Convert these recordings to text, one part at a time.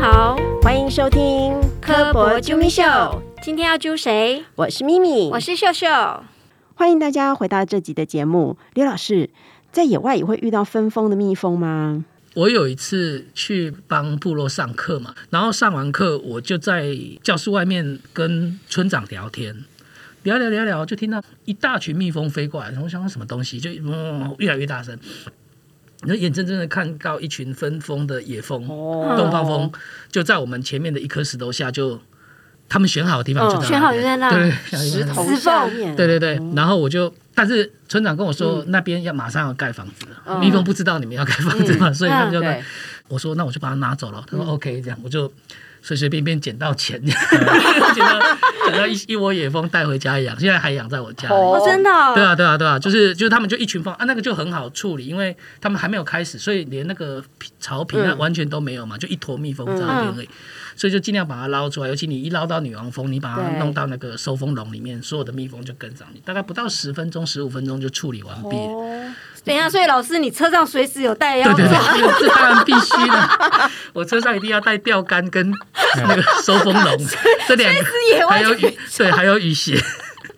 好，欢迎收听《科博啾咪秀》，今天要揪谁？我是咪咪，我是秀秀。欢迎大家回到这集的节目。刘老师，在野外也会遇到分蜂的蜜蜂吗？我有一次去帮部落上课嘛，然后上完课，我就在教室外面跟村长聊天，聊聊聊聊，就听到一大群蜜蜂飞过来，然后我想说什么东西，就嗯越来越大声，你就眼睁睁的看到一群分蜂的野蜂，哦。东方蜂就在我们前面的一颗石头下就。他们选好的地方就选好就在那对，石头石下面，对对对，然后我就，但是村长跟我说、那边要马上要盖房子蜜蜂不知道你们要盖房子嘛，所以他们就对，我说那我就把它拿走了，他说 OK，这样。我就随随便便捡到钱，捡到捡到一一窝野蜂带回家养，现在还养在我家里。哦哦，真的哦，对啊，对啊，对啊，就是就是他们就一群蜂啊，那个就很好处理，因为他们还没有开始，所以连那个皮巢皮那嗯。完全都没有嘛，就一坨蜜蜂在那边而已，所以就尽量把它捞出来。尤其你一捞到女王蜂，你把它弄到那个收蜂笼里面，所有的蜜蜂就跟上你，大概不到十分钟、十五分钟就处理完毕等一下，所以老师，你车上随时有带要对对走，对，这这当然必须的。我车上一定要带钓竿跟那个 收风笼，这两个还有雨，对，还有雨鞋。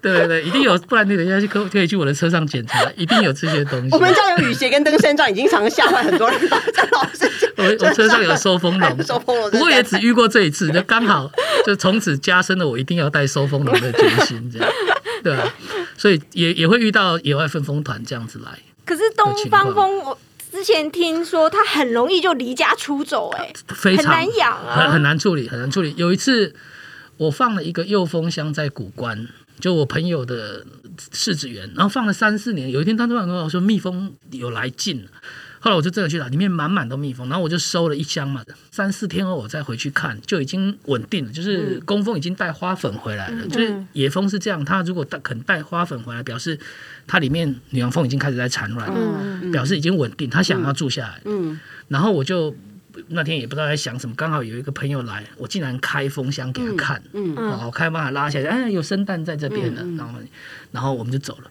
对对对，一定有，不然你等一下去可可以去我的车上检查，一定有这些东西。我们家有雨鞋跟登山杖，已经常吓坏很多人了。张老师，我我车上有收风笼，收风笼不过也只遇过这一次，就刚好就从此加深了我一定要带收风笼的决心，这样对啊，所以也也会遇到野外分风团这样子来，可是东方风，我之前听说它很容易就离家出走，哎，非常很难养啊很很难处理，很难处理。有一次我放了一个幼蜂箱在古关，就我朋友的柿子园，然后放了三四年，有一天他突然跟我说蜜蜂有来劲了。后来我就真的去了，里面满满都蜜蜂，然后我就收了一箱嘛。三四天后我再回去看，就已经稳定了，就是工蜂已经带花粉回来了。就是野蜂是这样，它如果带肯带花粉回来，表示它里面女王蜂已经开始在产卵了，嗯表示已经稳定，它想要住下来。嗯，然后我就那天也不知道在想什么，刚好有一个朋友来，我竟然开蜂箱给他看，我开把它拉下来，哎，有生蛋在这边了，然后然后我们就走了。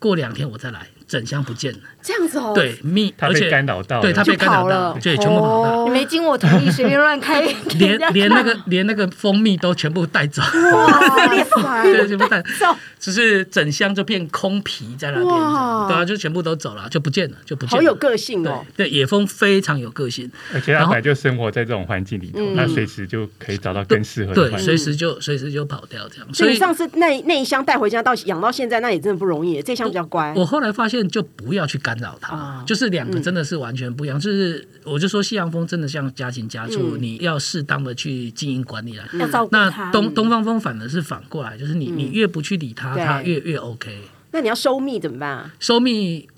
过两天我再来，整箱不见了。这样子哦，，对，蜜，它且干扰到了，对，它被干扰就跑了到，对，全部跑到，哦你没经我同意随便乱开，给人家连 连那个连那个蜂蜜都全部带走，哇对，全部带走，只是整箱就变空皮在那边，哇对啊，就全部都走了，就不见了，就不见了。好有个性哦。对，野蜂非常有个性，而且它然后本来就生活在这种环境里头，嗯那随时就可以找到更适合的对，环境。随时就随时就跑掉这样。所以你上次那那一箱带回家到养到现在，那也真的不容易。这箱比较乖，我后来发现，就不要去干扰他，啊就是两个真的是完全不一样。就是我就说，西洋风真的像家禽家畜，你要适当的去经营管理来。要照顾那它。东东方风反而是反过来，就是你你越不去理它，对它越越 OK。那你要收蜜怎么办啊？收蜜，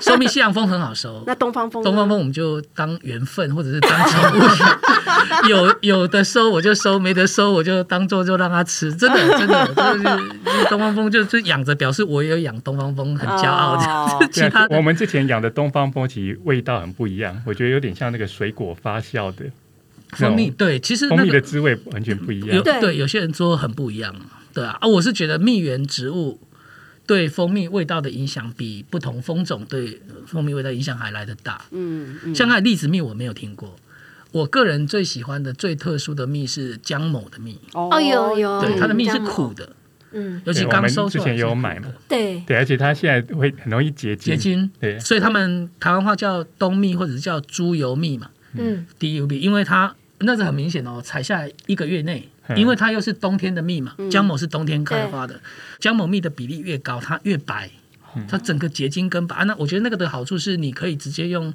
收蜜西洋风很好收。那东方风呢，东方风我们就当缘分，或者是当宠物，有有的收我就收，没得收我就当做就让它吃，真的真的就是就是东方风就就养着，表示我也有养东方风，很骄傲这样子。哦 对啊其他我们之前养的东方蜂，其实味道很不一样，我觉得有点像那个水果发酵的蜂蜜，对，其实蜂蜜的滋味完全不一有样。对对有些人说很不一样，对啊啊，我是觉得蜜源植物对蜂蜜味道的影响比不同蜂种对蜂蜜味道影响还来得大。嗯嗯，像那栗子蜜我没有听过，我个人最喜欢的最特殊的蜜是姜某的蜜，哦有有对，嗯它的蜜是苦的，嗯，尤其刚收出来之前也有买嘛的对，对，而且它现在会很容易结晶。结晶，对，所以他们台湾话叫冬蜜或者是叫猪油蜜嘛嗯，，DUB，因为它那是很明显哦，采下来一个月内，嗯因为它又是冬天的蜜嘛，姜某是冬天开花的，姜某蜜的比例越高，它越白，它整个结晶跟白。啊那我觉得那个的好处是，你可以直接用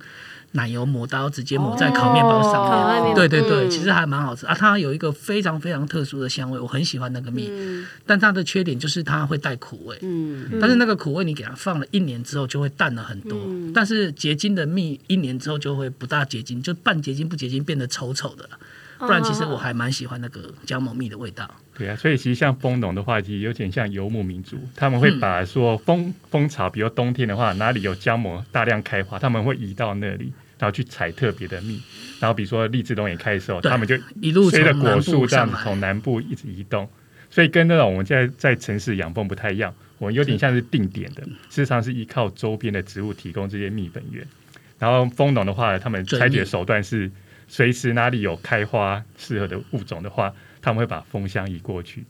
奶油磨刀直接抹在烤面包上面。对对对，嗯其实还蛮好吃啊！它有一个非常非常特殊的香味，我很喜欢那个蜜，嗯但它的缺点就是它会带苦味。嗯但是那个苦味你给它放了一年之后就会淡了很多，嗯但是结晶的蜜一年之后就会不大结晶，就半结晶不结晶变得丑丑的了。不然其实我还蛮喜欢那个姜母蜜的味道。对啊，所以其实像蜂农的话，其实有点像游牧民族，他们会嗯把说蜂蜂巢，比如冬天的话，哪里有姜母大量开花，他们会移到那里，然后去采特别的蜜。然后比如说荔枝龙眼开的时候，他们就一路随着果树这样子从南部一直移动，所以跟那种我们现在在城市养蜂不太一样，我们有点像是定点的，事实上是依靠周边的植物提供这些蜜本源。然后蜂农的话，他们追采取的手段是随时哪里有开花适合的物种的话，他们会把蜂箱移过去。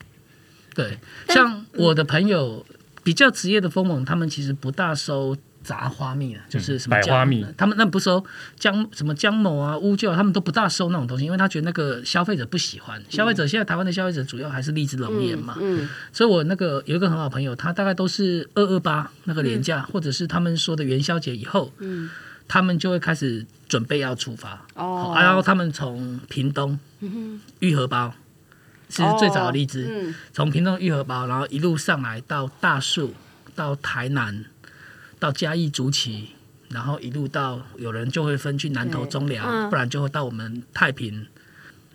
对，像我的朋友比较职业的蜂盟，他们其实不大收杂花蜜啊，就是什么姜百花蜜。他们那不收姜什么姜某啊、乌桕，他们都不大收那种东西，因为他觉得那个消费者不喜欢。消费者现在台湾的消费者主要还是荔枝龙眼嘛，嗯，所以我那个有一个很好朋友，他大概都是二二八那个年假，或者是他们说的元宵节以后，嗯他们就会开始准备要出发。哦。啊然后他们从屏东玉荷包是最早的荔枝，嗯。从屏东玉荷包，然后一路上来到大树，到台南，到嘉义竹崎，然后一路到有人就会分去南投中寮，嗯。不然就会到我们太平，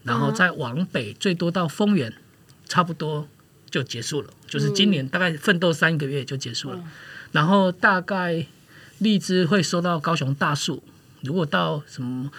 然后再往北，最多到丰原，差不多就结束了。就是今年大概奋斗三个月就结束了，然后大概荔枝会收到高雄大树，如果到什么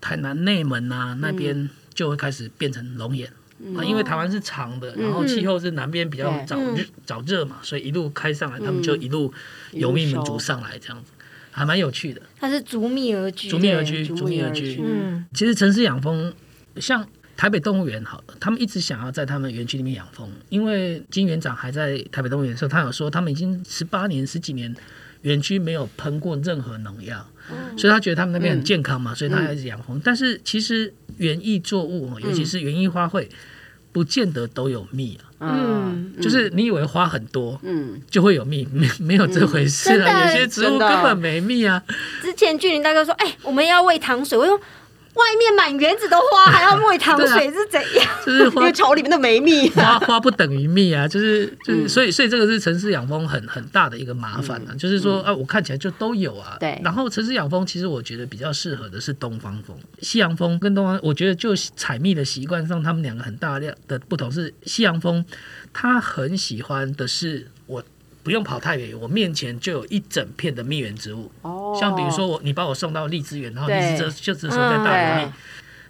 台南内门啊那边，就会开始变成龙眼。啊，因为台湾是长的，然后气候是南边比较早热早热嘛，所以一路开上来，他们就一路由蜜民族上来，这样子还蛮有趣的。它是逐蜜而居，逐蜜而居，逐逐蜜而居。蜜而居。嗯，其实城市养蜂，像台北动物园好了，他们一直想要在他们园区里面养蜂，因为金园长还在台北动物园的时候，他有说他们已经十八年、十几年园区没有喷过任何农药，所以他觉得他们那边很健康嘛，所以他还是养蜂。但是其实园艺作物，尤其是园艺花卉，不见得都有蜜啊。嗯，就是你以为花很多嗯，就会有蜜，没没有这回事啊！有些植物根本没蜜啊。之前俊林大哥说，哎、我们要喂糖水，我说外面满园子的花还要喂糖水是怎样？因就是花为巢里面都没蜜，花花不等于蜜啊，就是就是，嗯所以所以这个是城市养蜂很很大的一个麻烦啊，就是说啊，我看起来就都有啊。对然后城市养蜂，其实我觉得比较适合的是东方蜂，西洋蜂跟东方，我觉得就采蜜的习惯上，他们两个很大量的不同是，西洋蜂它很喜欢的是我。不用跑太远，我面前就有一整片的蜜源植物，哦。像比如说我你把我送到荔枝园，然后荔对枝这就这时候在大对流蜜，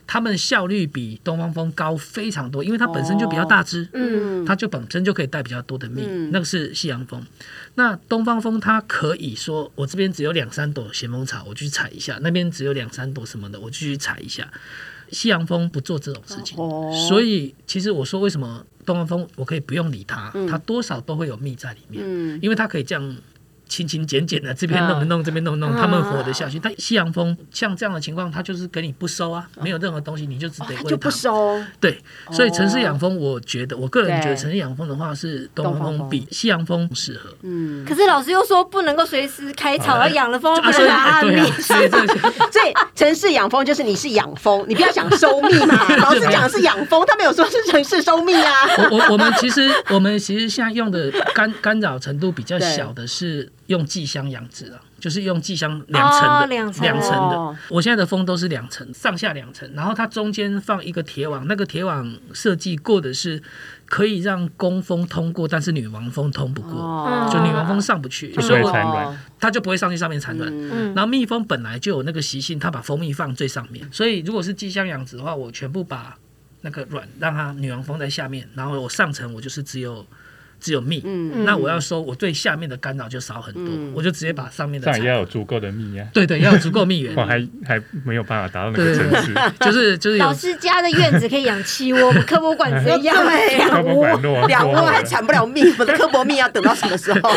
它们效率比东方蜂高非常多，因为它本身就比较大只，嗯，它就本身就可以带比较多的蜜，嗯。那个是西洋蜂。那东方蜂它可以说，我这边只有两三朵咸丰草，我去采一下；那边只有两三朵什么的，我就去采一下。西洋风不做这种事情，哦。所以其实我说为什么东方风我可以不用理它，它多少都会有蜜在里面，嗯。因为它可以这样。勤勤俭俭的，这边弄一弄，这边弄一弄，嗯它们活得下去。但西洋蜂像这样的情况，他就是给你不收啊，没有任何东西，你就只得喂它。它就不收，对，所以城市养蜂，我觉得我个人觉得城市养蜂的话是东方蜂蜂比西洋蜂适合。嗯，可是老师又说不能够随时开草，要养了蜂不啊，能拿蜜。所以城市养蜂就是你是养蜂，你不要想收蜜嘛。老师讲的是养蜂，他没有说是城市收蜜啊。我我我们其实我们其实现在用的干干扰程度比较小的是用寄箱养殖啊，就是用寄箱两层的哦两层的。我现在的蜂都是两层，上下两层，然后它中间放一个铁网，那个铁网设计过的是可以让工蜂通过，但是女王蜂通不过。哦就女王蜂上不去，就所以我不会产卵。它就不会上去上面产卵。嗯然后蜜蜂本来就有那个习性，它把蜂蜜放最上面，所以如果是寄箱养殖的话，我全部把那个卵让它女王蜂在下面，然后我上层我就是只有只有蜜。嗯那我要收，我对下面的干扰就少很多，嗯我就直接把上面的这样也要有足够的蜜呀，对对，要有足够蜜源 我。还还没有办法达到那个层次。就是就是老师家的院子可以养七窝，科博馆 只能养对两窝。两窝还产不了蜜，我的科博蜜要等到什么时候？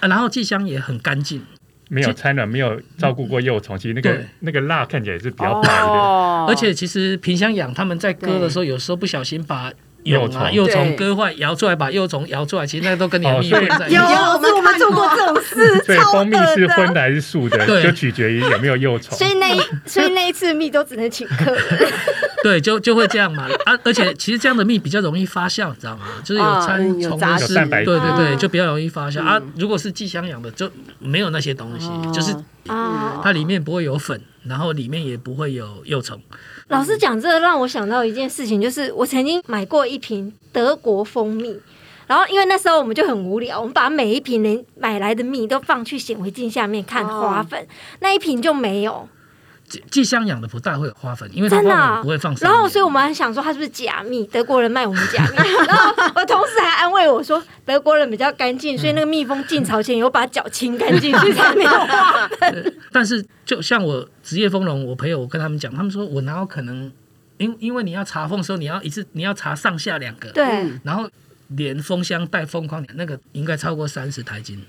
啊然后寄箱也很干净，没有产卵，没有照顾过幼虫，其实那个那个蜡看起来是比较白的。哦而且其实萍乡养他们在割的时候，有时候不小心把蛹啊幼幼虫割坏，摇出来把幼虫摇出来，其实那个都跟你的蜜哦所以有混在一起。老师，我们做过这种事，对蜂蜜是荤的还是素的，就取决于有没有幼虫所。以那一所以那一次蜜都只能请客人。对，就就会这样嘛。啊，而且其实这样的蜜比较容易发酵，你知道吗？就是有啊掺嗯有杂虫的质有蛋白质对对对，嗯就比较容易发酵啊。如果是寄箱养的，就没有那些东西，哦就是啊，它里面不会有粉，然后里面也不会有幼虫。老师讲这个让我想到一件事情，就是我曾经买过一瓶德国蜂蜜，然后因为那时候我们就很无聊，我们把每一瓶能买来的蜜都放去显微镜下面看花粉，那一瓶就没有。寄寄香养的不大会有花粉，因为它不会放。然后，所以我们还想说他是不是假蜜？德国人卖我们假蜜。然后我同事还安慰我说，德国人比较干净，所以那个蜜蜂进巢前有把脚清干净，所以才没有花粉。但是就像我职业蜂农，我朋友我跟他们讲，他们说我哪有可能，因因为你要查蜂的时候，你要一次你要查上下两个，对，然后连蜂箱带蜂框，那个应该超过三十台斤。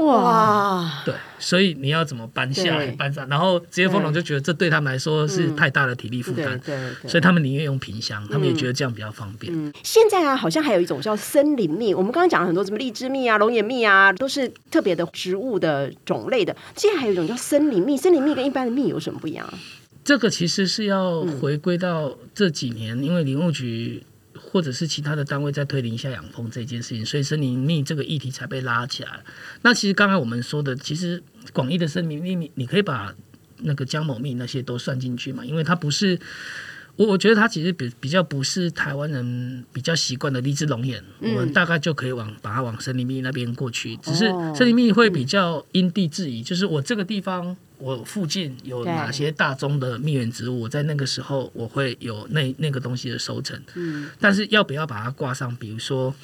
哇，哇，对，所以你要怎么搬下来搬上？然后职业蜂农就觉得这对他们来说是太大的体力负担，对对对，所以他们宁愿用平箱，他们也觉得这样比较方便。嗯，现在啊，好像还有一种叫森林蜜。我们刚刚讲了很多什么荔枝蜜啊、龙眼蜜啊，都是特别的植物的种类的。现在还有一种叫森林蜜，森林蜜跟一般的蜜有什么不一样啊？这个其实是要回归到这几年，因为林务局或者是其他的单位在推林下养蜂这件事情，所以森林密这个议题才被拉起来。那其实刚才我们说的，其实广义的森林蜜，你你可以把那个姜某蜜那些都算进去嘛，因为它不是。我我觉得它其实比比较不是台湾人比较习惯的荔枝龙眼，我们大概就可以往把它往森林密那边过去。只是哦森林密会比较因地制宜，就是我这个地方我附近有哪些大宗的蜜源植物，我在那个时候我会有那那个东西的收成。嗯，但是要不要把它挂上，比如说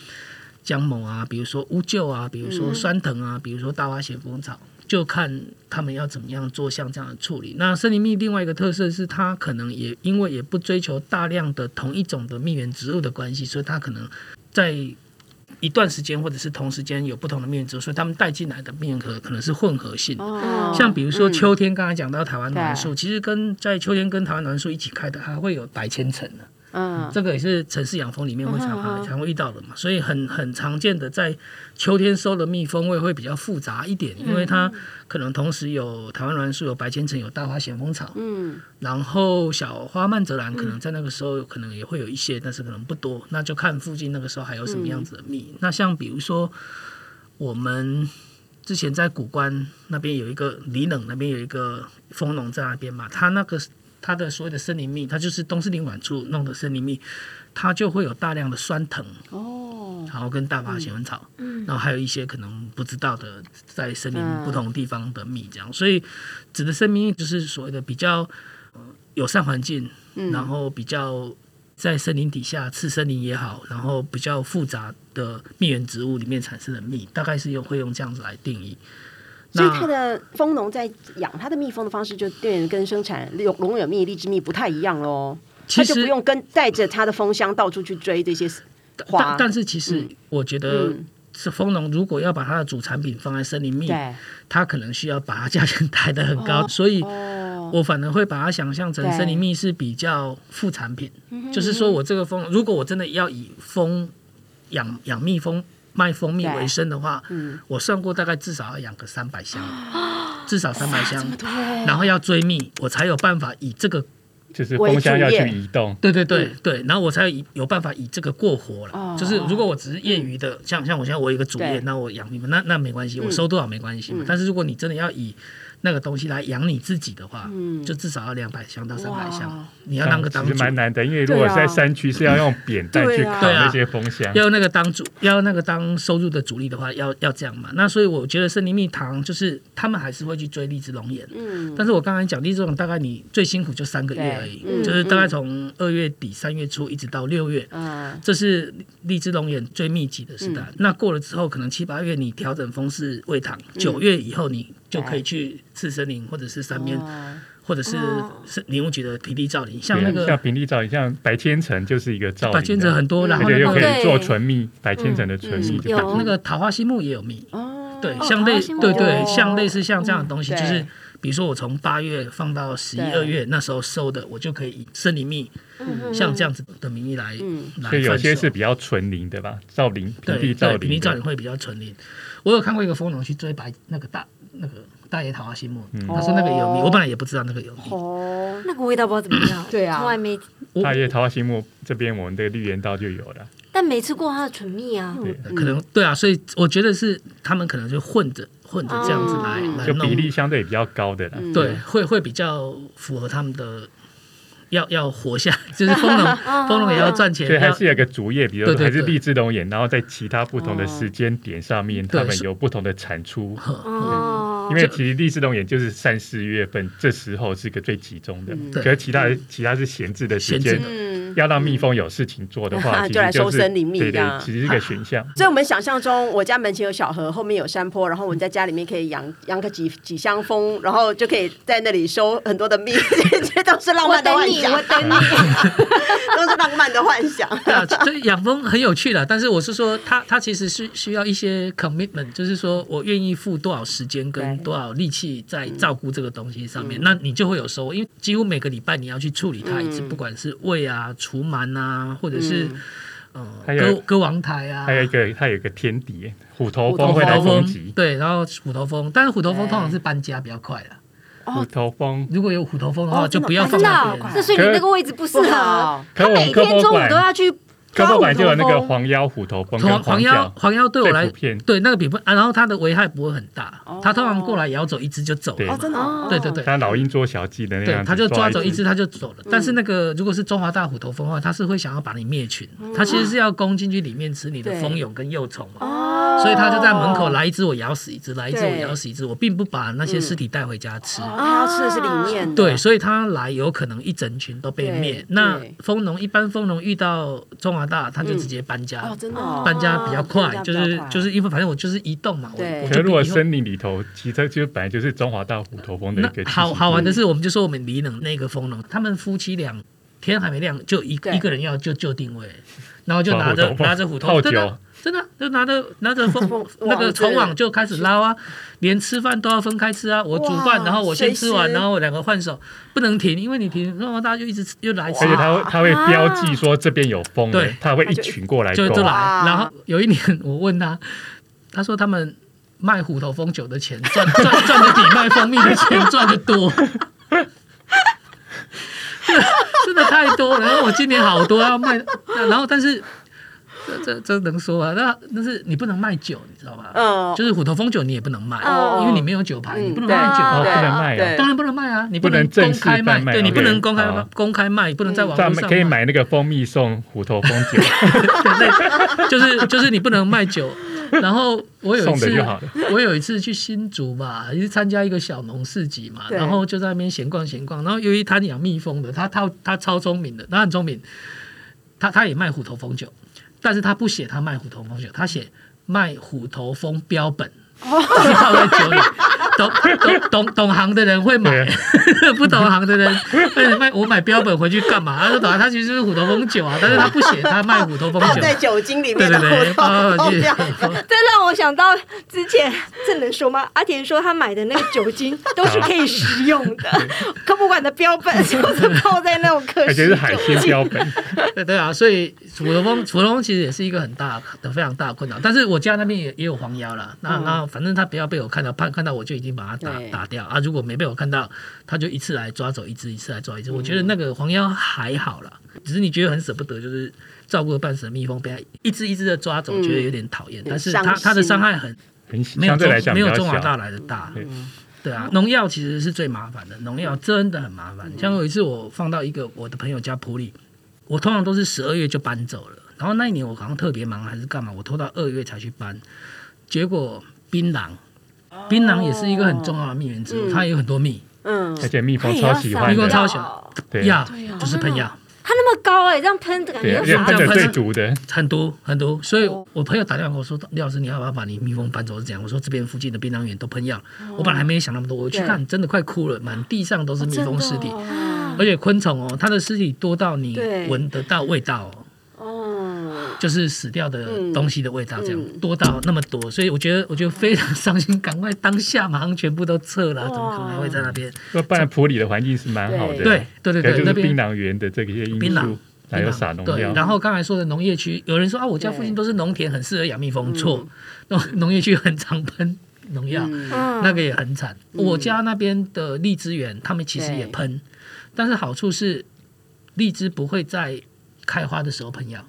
姜某啊，比如说乌桕啊，比如说酸藤啊，比如说大花咸丰草，就看他们要怎么样做像这样的处理。那森林蜜另外一个特色是，它可能也因为也不追求大量的同一种的蜜源植物的关系，所以它可能在一段时间或者是同时间有不同的面质，所以他们带进来的面壳可可能是混合性的。哦像比如说嗯秋天，刚才讲到台湾栾树，对其实跟在秋天跟台湾栾树一起开的，还会有白千层的。嗯，这个也是城市养蜂里面会常常会遇到的嘛，所以很很常见的，在秋天收的蜜蜂味会比较复杂一点，因为它可能同时有台湾栾树、有白千层、有大花咸丰草，嗯，然后小花曼泽兰可能在那个时候可能也会有一些，但是可能不多，那就看附近那个时候还有什么样子的蜜。那像比如说我们之前在古关那边有一个里冷那边有一个蜂农在那边嘛，他那个它的所谓的森林蜜，它就是东势林管处弄的森林蜜，它就会有大量的酸藤，哦，然后跟大花咸丰草，嗯。然后还有一些可能不知道的在森林嗯。不同地方的蜜，这样，所以指的森林蜜就是所谓的比较呃友善环境，嗯。然后比较在森林底下次森林也好，然后比较复杂的蜜源植物里面产生的蜜，大概是用会用这样子来定义。所以那它的蜂农在养它的蜜蜂的方式，就变跟生产龙龙眼蜜、荔枝蜜不太一样喽。其实不用跟带着它的蜂箱到处去追这些花。但，但是其实我觉得嗯。是蜂农如果要把它的主产品放在森林蜜，对，它可能需要把它价钱抬得很高，所以哦，我反而会把它想象成森林蜜是比较副产品，就是说我这个蜂，如果我真的要以蜂养养蜜蜂卖蜂蜜对为生的话，嗯，我算过大概至少要养个三百箱，至少三百箱，然后要追蜜，我才有办法以这个，就是蜂箱要去移动，对对对对，然后我才有办法以这个过活了。就是如果我只是业余的，像像我现在我有一个主业，那我养蜜蜂，那那没关系，我收多少没关系嘛。嗯。但是如果你真的要以那个东西来养你自己的话，嗯。就至少要两百箱到三百箱，你要当个当主，实蛮难的，因为如果对啊在山区是要用扁担去对啊。烤那些蜂箱，要那个当主，要那个当收入的主力的话，要要这样嘛。那所以我觉得森林蜜糖就是他们还是会去追荔枝龙眼，嗯，但是我刚才讲荔枝龙眼大概你最辛苦就三个月而已嗯，就是大概从二月底三月初一直到六月。嗯，这是荔枝龙眼最密集的时代。那过了之后，可能七八月你调整风势喂糖，九、月以后你就可以去次森林或者是山边，哦。或者是林务局的平地造林，像那个像个平地造林，像白千层就是一个造林，白千层很多，然后又可以做纯蜜，白千层的纯蜜嗯有就那个桃花心木也有蜜，哦，对，哦像类对对，哦像类似像这样的东西，嗯就是比如说我从八月放到十一二月那时候收的，我就可以以森林蜜嗯像这样子的名义来嗯。来所以有些是比较纯林的吧，造林平对地造林，平地，造林会比较纯林。我有看过一个蜂农去追白那个大那个大爷桃花心木，嗯。他说那个有蜜，哦。我本来也不知道那个有蜜。哦，那个味道不知道怎么样，对啊。从来没，大爷桃花心木这边我们的绿园道就有了，但没吃过它的纯蜜啊。对。可能对啊，所以我觉得是他们可能就混着混着这样子来、哦。来弄。就比，例相对比较高的了。嗯。对，会会比较符合他们的要要活下，就是丰农 丰农也要赚钱，所以还是有个主业，比如说还是对。荔枝龙眼，然后在其他不同的时间点上面，对他们有不同的产出。因为其实荔枝龙眼就是三四月份这时候是个最集中的，嗯。可是其他其他是闲置的时间要让蜜蜂有事情做的话，其就来收森林蜜对对这样，其实是个选项。所以我们想象中，我家门前有小河，后面有山坡，然后我们在家里面可以养 养个几几箱蜂，然后就可以在那里收很多的蜜，这都是浪漫的，幻想，我等你。都是浪漫的幻想。对啊，所以养蜂很有趣的，但是我是说，它它其实是需要一些 commitment，就是说我愿意付多少时间跟多少力气在照顾这个东西上面，那你就会有收获，因为几乎每个礼拜你要去处理它一次，嗯不管是喂啊、除螨啊，或者是嗯还有割割王台啊，还有一个，它有一个天敌，虎头蜂会来虎头蜂攻击。对，然后虎头蜂，但是虎头蜂对通常是搬家比较快的。虎头蜂，如果有虎头蜂的话，哦就不要放真的哦那边。那所以你那个位置不适合。可他每天中午都要去科博抓虎馆就有那个。黄腰虎头蜂黄黄腰，黄腰对我来对那个比不啊，然后它的危害不会很大哦，它通常过来咬走一只就走对了。哦，真的哦，对对对它老鹰捉小鸡的那对，样，它就抓走一只，它就走了。但是那个如果是中华大虎头蜂的话，它是会想要把你灭群，它其实是要攻进去里面吃你的蜂蛹跟幼虫嘛。哦，所以他就在门口来一只我咬死一只，来一只我咬死一只，我并不把那些尸体带回家吃。哦，他要吃的是里面的，对，所以他来有可能一整群都被灭。那蜂农一般蜂农遇到中华大，他就直接搬家哦，，真的哦。搬家比较快，就是就是因为反正我就是移动嘛，我对我可如果森林里头，其实就本来就是中华大虎头蜂的一个好好玩的是，我们就说我们离冷那个蜂农，他们夫妻俩天还没亮就一对。一个人要就就定位，然后就拿着拿着虎头泡真的酒真的就拿着拿着蜂蜂 那个虫网就开始捞啊，连吃饭都要分开吃啊。我煮饭，然后我先吃完，然后我两个换手，不能停，因为你停，然后大家就一直吃又来吃而且它会它会标记说这边有风对，它会一群过来就就来。然后有一年我问他，他说他们卖虎头蜂酒的钱赚赚赚的比卖蜂蜜的钱赚 的多。真的太多了，然后我今年好多要卖，然后但是这这这能说啊？那那是你不能卖酒，你知道吗？嗯就是虎头蜂酒你也不能卖，哦因为你没有酒牌，你不能对卖酒。哦，不能卖对啊，当然不能卖啊，你不能能正式公开卖，对你不能公开好公开卖，不能在网可以买那个蜂蜜送虎头蜂酒，对，就是就是你不能卖酒。然后我有一次我有一次去新竹吧，也是参加一个小农市集嘛，然后就在那边闲逛闲逛。然后由于他养蜜蜂的，他他他超聪明的，他很聪明，他他也卖虎头蜂酒，但是他不写他卖虎头蜂酒，他写卖虎头蜂标本。就是泡在酒里，懂懂懂懂行的人会买，不懂行的人，哎卖我买标本回去干嘛？他说懂啊，他其实是虎头蜂酒啊，但是他不写他卖虎头蜂酒，泡在酒精里面的对对，虎头泡进去蜂这样这让我想到之前，这能说吗？阿田说他买的那个酒精 都是可以食用的，科博馆的标本 就是泡在那种可而且食是海鲜酒精。标本，对对啊，所以虎头蜂，虎头蜂其实也是一个很大的、非常大的困扰。但是我家那边也也有黄妖啦，那、嗯那反正他不要被我看到，怕看到我就已经把它打打掉啊。如果没被我看到，他就一次来抓走一只，一次来抓一嗯只。我觉得那个黄妖还好啦，只是你觉得很舍不得，就是照顾了半死的蜜蜂被它一只一只的抓走，嗯觉得有点讨厌。但是伤它它的伤害很很没有中相对来讲没有中华大。来的大。对对啊，农药其实是最麻烦的，农药真的很麻烦。像有一次我放到一个我的朋友家埔里，我通常都是十二月就搬走了，然后那一年我好像特别忙还是干嘛，我拖到二月才去搬，结果槟榔，槟榔也是一个很重要的蜜源植物，嗯。它也有很多蜜，嗯。而且蜜蜂超喜欢蜜蜂，超喜欢。对，药对啊就是喷药。它那么高哎、这样喷感对，觉而且要傻喷的最这样喷。毒的，很毒很毒，所以哦。我朋友打电话跟我说：“李老师，你要不要把你蜜蜂搬走？”是这样，我说这边附近的槟榔园都喷药，我本来还没想那么多，我去看，真的快哭了，满地上都是蜜蜂尸体，哦而且昆虫哦，它的尸体多到你闻得到味道就是死掉的嗯东西的味道，这样、嗯多到那么多，所以我觉得我觉得非常伤心，赶快当下马上全部都撤了，怎么可能还会在那边？那不然普里的环境是蛮好的，对对对对，就是那边。槟榔园的这些因槟榔素，还有撒农对，药，然后刚才说的农业区，有人说啊，我家附近都是农田，很适合养蜜蜂，错，农 农业区很常喷农药，那个也很惨。我家那边的荔枝园，他们其实也喷，但是好处是荔枝不会在开花的时候喷药。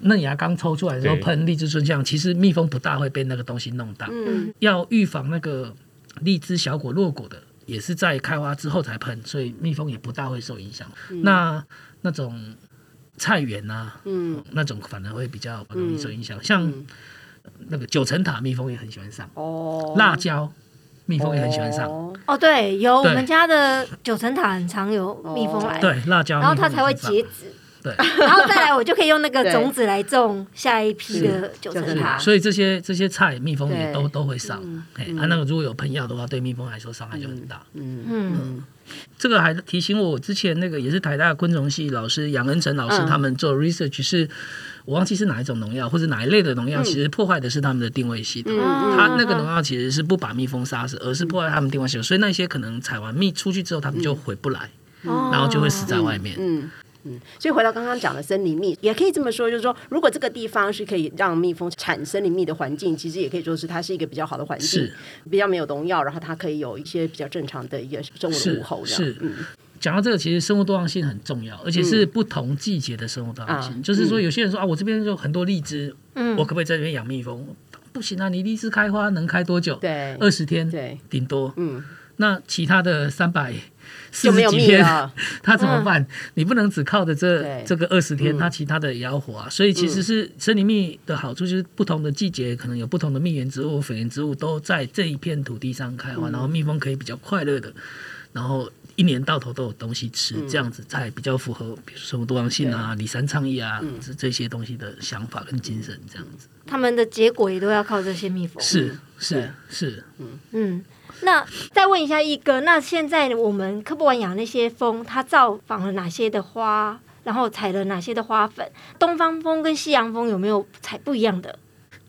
嫩芽刚抽出来的时候喷荔枝春香，其实蜜蜂不大会被那个东西弄到。嗯。要预防那个荔枝小果落果的，也是在开花之后才喷，所以蜜蜂也不大会受影响。那那种菜园啊，嗯。那种反而会比较容易受影响。像嗯那个九层塔蜜蜂也很喜欢上，哦，辣椒蜜蜂也很喜欢上。哦。哦，对，有我对们家的九层塔很常有蜜蜂来，对，辣椒，然后它才会结籽，对 然后再来我就可以用那个对种子来种下一批的九层塔。所以这些这些菜蜜蜂也都都会上。哎，啊，那个如果有喷药的话，对蜜蜂来说伤害就很大。嗯嗯，这个还提醒我，我之前那个也是台大昆虫系老师杨恩成老师嗯他们做 research 是，我忘记是哪一种农药或者哪一类的农药，其实破坏的是他们的定位系统。嗯它那个农药其实是不把蜜蜂杀死，而是破坏他们定位系统，所以那些可能采完蜜出去之后，他们就回不来，哦然后就会死在外面。嗯。嗯，所以回到刚刚讲的森林蜜，也可以这么说，就是说，如果这个地方是可以让蜜蜂产森林蜜的环境，其实也可以说是它是一个比较好的环境，比较没有农药，然后它可以有一些比较正常的一个生物的是物候，这样是嗯，讲到这个，其实生物多样性很重要，而且是不同季节的生物多样性。啊就是说，有些人说啊，我这边有很多荔枝，嗯我可不可以在这边养蜜蜂？不行啊，你荔枝开花能开多久？对，二十天，对，顶多。嗯，那其他的三百四就没有十几天，蜜了，它怎么办？你不能只靠着这这个二十天，嗯。它其他的也要活啊。所以其实是森林蜜的好处，就是不同的季节可能有不同的蜜源植物、粉源植物都在这一片土地上开花，嗯。然后蜜蜂可以比较快乐的，然后。一年到头都有东西吃，嗯。这样子才比较符合，比如生物多样性啊、里山倡议啊，这这些东西的想法跟精神，这样子。他们的结果也都要靠这些蜜蜂。是是是，嗯，嗯，那再问一下一哥，那现在我们科博馆养那些蜂，它造访了哪些的花，然后采了哪些的花粉？东方蜂跟西洋蜂有没有采不一样的？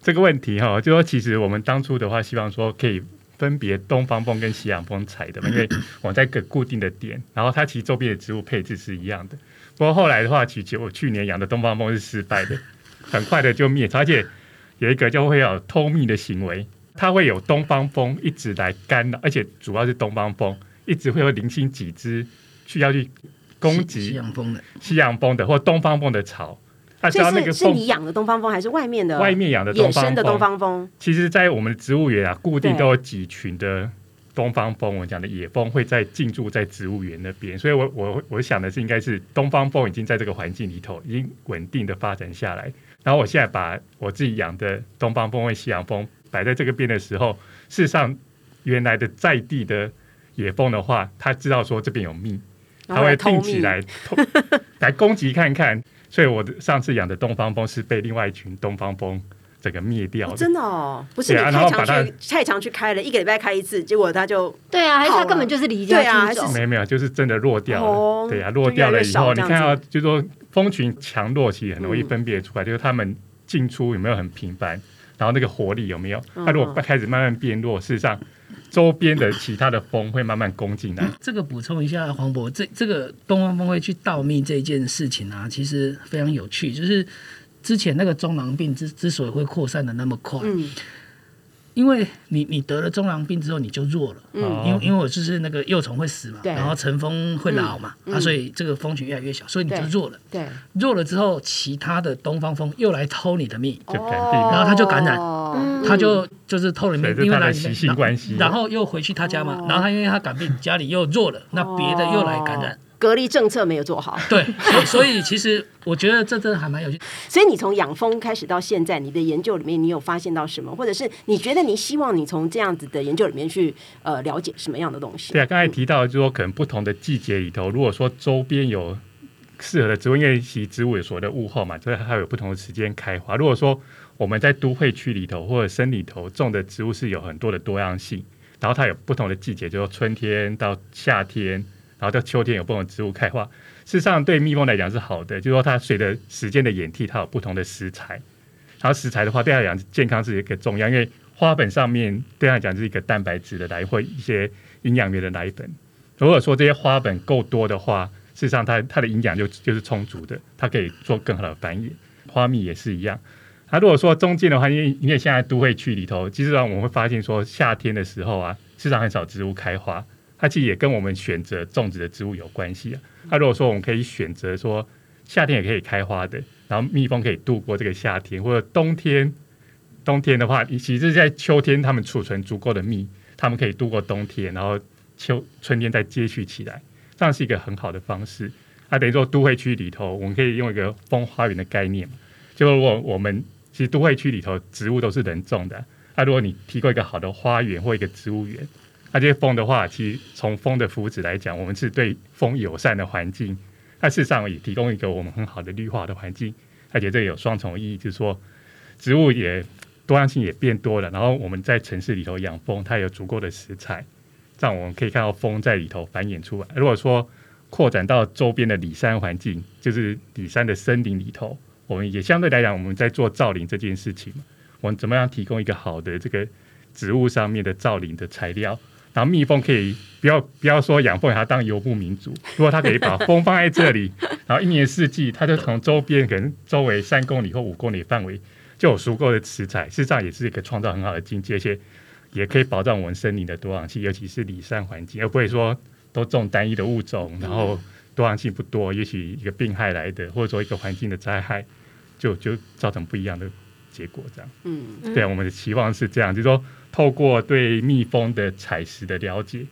这个问题哈，就说其实我们当初的话，希望说可以分别东方蜂跟西洋蜂采的嘛，因为我在个固定的点，然后它其实周边的植物配置是一样的。不过后来的话，其实我去年养的东方蜂是失败的，很快的就灭，而且有一个就会有偷蜜的行为，它会有东方风一直来干扰，而且主要是东方风一直会有零星几只去要去攻击西洋风的西洋风的或东方风的草。啊，只所要那个是是你养的东方风，还是外面的外面养的野东方生的东，方风？其实，在我们的植物园啊，固定都有几群的东方风，我讲的野蜂会在进驻在植物园那边，所以我我我想的是，应该是东方风已经在这个环境里头已经稳定的发展下来，然后我现在把我自己养的东方风和西洋蜂摆在这个边的时候，事实上原来的在地的野蜂的话，它知道说这边有蜜，它会定期来偷 来攻击看看。所以我的上次养的东方蜂是被另外一群东方蜂整个灭掉的。哦真的哦，不是你太常然后把它去太常去开了，一个礼拜开一次，结果它就对啊，还是它根本就是离家对啊还是出走？没有没有，就是真的落掉了。哦对呀、就落掉了以后，你看到子就是说蜂群强弱其实很容易嗯分别出来，就是它们进出有没有很频繁，然后那个活力有没有？嗯它如果开始慢慢变弱，事实上周边的其他的风会慢慢攻进来。这个补充一下，黄渤，这这个东方风会去盗密这件事情啊，其实非常有趣。就是之前那个中囊病之之所以会扩散的那么快，嗯因为你你得了中囊病之后你就弱了，因为因为我就是那个幼虫会死嘛，对。然后成蜂会老嘛，嗯。啊，所以这个蜂群越来越小，所以你就弱了。对，弱了之后，其他的东方蜂又来偷你的蜜，然后它就感染嗯。它就就是偷了蜜因为来它习性关系。然后又回去他家嘛哦，然后他因为他感病，家里又弱了，那别的又来感染。隔离政策没有做好，对，所以其实我觉得这真的还蛮有趣。所以你从养蜂开始到现在，你的研究里面，你有发现到什么，或者是你觉得你希望你从这样子的研究里面去呃了解什么样的东西？对啊，刚才提到就是说，可能不同的季节里头，如果说周边有适合的植物，因为其实植物有所谓的物候嘛，就是它有不同的时间开花。如果说我们在都会区里头或者森里头种的植物是有很多的多样性，然后它有不同的季节，就是春天到夏天，然后到秋天有不同的植物开花。事实上，对蜜蜂来讲是好的，就是说它随着时间的演替，它有不同的食材。然后食材的话，对它来讲健康是一个重要，因为花粉上面对它来讲是一个蛋白质的来源或一些营养源的奶粉。如果说这些花粉够多的话，事实上它它的营养就就是充足的，它可以做更好的繁衍。花蜜也是一样。那、如果说中间的话，因为因为现在都会区里头，其实上我们会发现说夏天的时候啊，市场很少植物开花，它其实也跟我们选择种植的植物有关系啊。那、如果说我们可以选择说夏天也可以开花的，然后蜜蜂可以度过这个夏天，或者冬天，冬天的话，其实在秋天它们储存足够的蜜，它们可以度过冬天，然后秋春天再接续起来，这样是一个很好的方式。那等于说都会区里头，我们可以用一个风花园的概念嘛，就如果我们其实都会区里头植物都是人种的，那如果你提供一个好的花园或一个植物园，那这些风的话，其实从风的福祉来讲，我们是对风友善的环境，它事实上也提供一个我们很好的绿化的环境，而且这有双重意义，就是说植物也多样性也变多了，然后我们在城市里头养蜂，它有足够的食材，这样我们可以看到蜂在里头繁衍出来。如果说扩展到周边的里山环境，就是里山的森林里头，我们也相对来讲，我们在做造林这件事情，我们怎么样提供一个好的这个植物上面的造林的材料，然后蜜蜂可以不要不要说养蜂，它当游牧民族，如果它可以把蜂放在这里，然后一年四季，它就从周边可能周围三公里或五公里范围就有足够的食材，事实上也是一个创造很好的经济，而且也可以保障我们森林的多样性，尤其是里山环境，而不会说都种单一的物种，然后多样性不多，也许一个病害来的，或者说一个环境的灾害，就就造成不一样的结果，这样。嗯，对，我们的期望是这样，就是说透过对蜜蜂的采食的了解，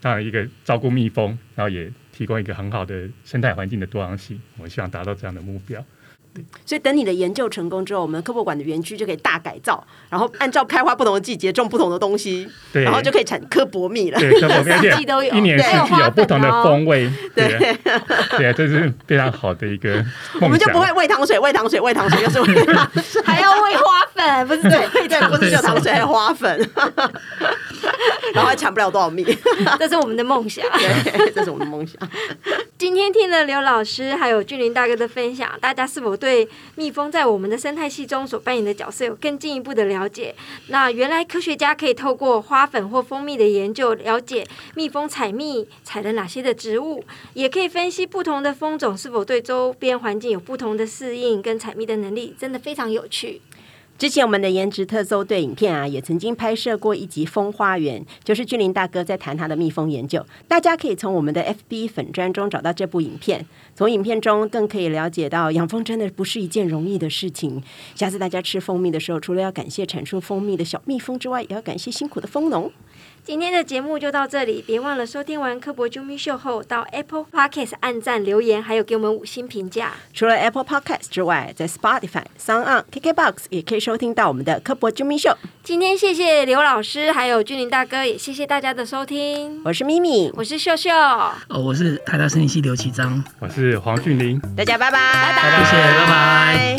当然一个照顾蜜蜂，然后也提供一个很好的生态环境的多样性，我们希望达到这样的目标。所以等你的研究成功之后，我们科博馆的园区就可以大改造，然后按照开花不同的季节种不同的东西，对，然后就可以产科博蜜了。对，科博蜜都有。一年四季有不同的风味，对，对，这是非常好的一个梦想。我们就不会喂糖水，喂糖水，喂糖水，又是喂糖水，还要喂花粉，不是对对，不是就糖水，还有花粉，然后还抢不了多少蜜。这是我们的梦想。对，这是我们的梦想。今天听了刘老师还有俊林大哥的分享，大家是否对蜜蜂在我们的生态系中所扮演的角色有更进一步的了解？那原来科学家可以透过花粉或蜂蜜的研究，了解蜜蜂采蜜采了哪些的植物，也可以分析不同的蜂种是否对周边环境有不同的适应跟采蜜的能力，真的非常有趣。之前我们的颜值特搜队影片啊，也曾经拍摄过一集《蜂花园》，就是俊林大哥在谈他的蜜蜂研究。大家可以从我们的 FB 粉砖中找到这部影片，从影片中更可以了解到养蜂真的不是一件容易的事情。下次大家吃蜂蜜的时候，除了要感谢产出蜂蜜的小蜜蜂之外，也要感谢辛苦的蜂农。今天的节目就到这里，别忘了收听完科博啾咪秀后，到 Apple Podcast 按赞留言，还有给我们五星评价。除了 Apple Podcast 之外，在 Spotify、Sound On、KKBox 也可以收听到我们的科博啾咪秀。今天谢谢刘老师，还有俊林大哥，也谢谢大家的收听。我是咪咪，我是秀秀，哦，我是台大生理系刘启章。我是黄俊林。大家拜拜，拜拜谢谢拜拜。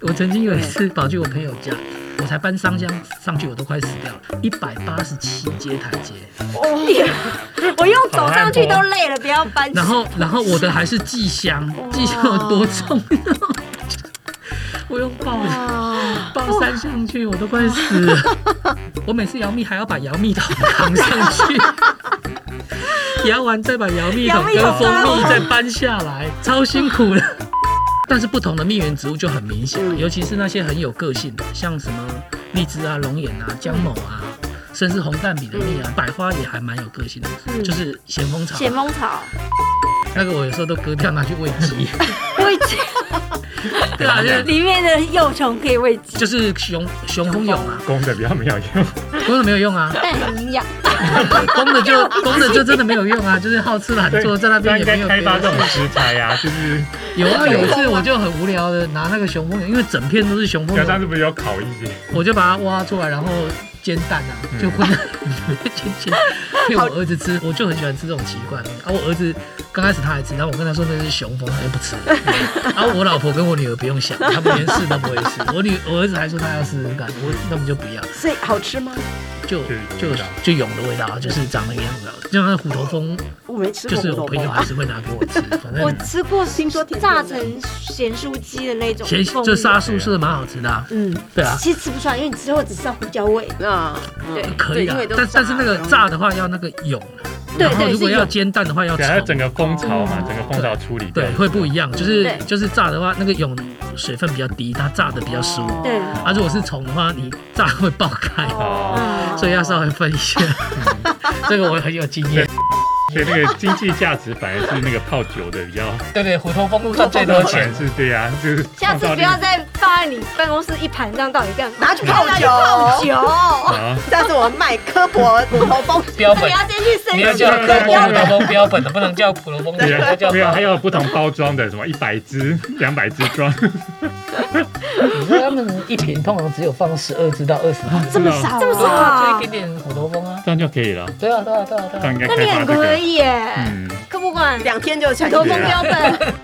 我曾经有一次跑去我朋友家，我才搬商箱上去，我都快死掉了，一百八十七阶台阶，我用走上去都累了，不要搬。然后然后我的还是寄箱，寄箱有多重？我用抱抱三箱去，我都快死了。我每次摇蜜还要把摇蜜桶扛上去，摇完再把摇蜜桶跟蜂蜜再搬下来，超辛苦的。但是不同的蜜源植物就很明显，尤其是那些很有个性的，像什么荔枝啊、龙眼啊、姜某啊，甚至红蛋比的蜜啊，百花也还蛮有个性的，就是咸丰草。咸丰草，那个我有时候都割掉拿去喂鸡，喂鸡，对啊，就是里面的幼虫可以喂鸡，就是雄雄蜂蛹啊，公的比较没有用，公的没有用啊，但很营养。公的就公的就真的没有用啊，就是好吃懒做，在那边也没有开发这种食材呀、就是有啊，有一次我就很无聊的拿那个雄蜂蛹，因为整片都是。雄蜂蛹，表上是不是有烤一些？我就把它挖出来，然后煎蛋啊，就混煎煎，给我儿子吃，我就很喜欢吃这种奇怪的东西。啊，我儿子刚开始他还吃，然后我跟他说那是雄蜂，他就不吃。然 后我老婆跟我女儿不用想，他们连试都不会试。我女我儿子还说他要试试看，我根本就不要，所以好吃吗？就就就蛹的味道，就是长那个样子。就那虎头蜂，我没吃过就是我朋友还是会拿给我吃，反正我吃过，听说炸成咸酥鸡的那种咸就沙酥是蛮好吃的、啊，嗯，对啊，其实吃不出来，因为你吃后只知道胡椒味。啊，对嗯可以啊但但是那个炸的话要那个蛹，对然后如果要煎蛋的话要对，它，整个蜂巢嘛，整个蜂巢处理掉对，会不一样，就是就是炸的话那个蛹水分比较低，它炸的比较熟，对，啊，如果是虫的话，你炸会爆开，哦，嗯，所以要稍微分一下，这个我很有经验。所以那个经济价值反而是那个泡酒的比较，对对，虎头蜂虎赚最多钱。是对呀、就是下次不要再放在你办公室一盘，这样到底干嘛？拿去泡酒，泡酒。好，下次我们卖科博虎头蜂，标本你要，先去申你要请叫科博虎头蜂标本的，不能叫普通风，对要叫没有，还有不同包装的，什么一百支、两百支装，你说他们一瓶通常只有放十二支到二十支，这么少这么少啊，就一点点虎头蜂啊。这样就可以了。对啊，对啊，对啊，对啊。这样应该那你很可开发这个，以耶，嗯。科不馆两天就产头风业了。标本。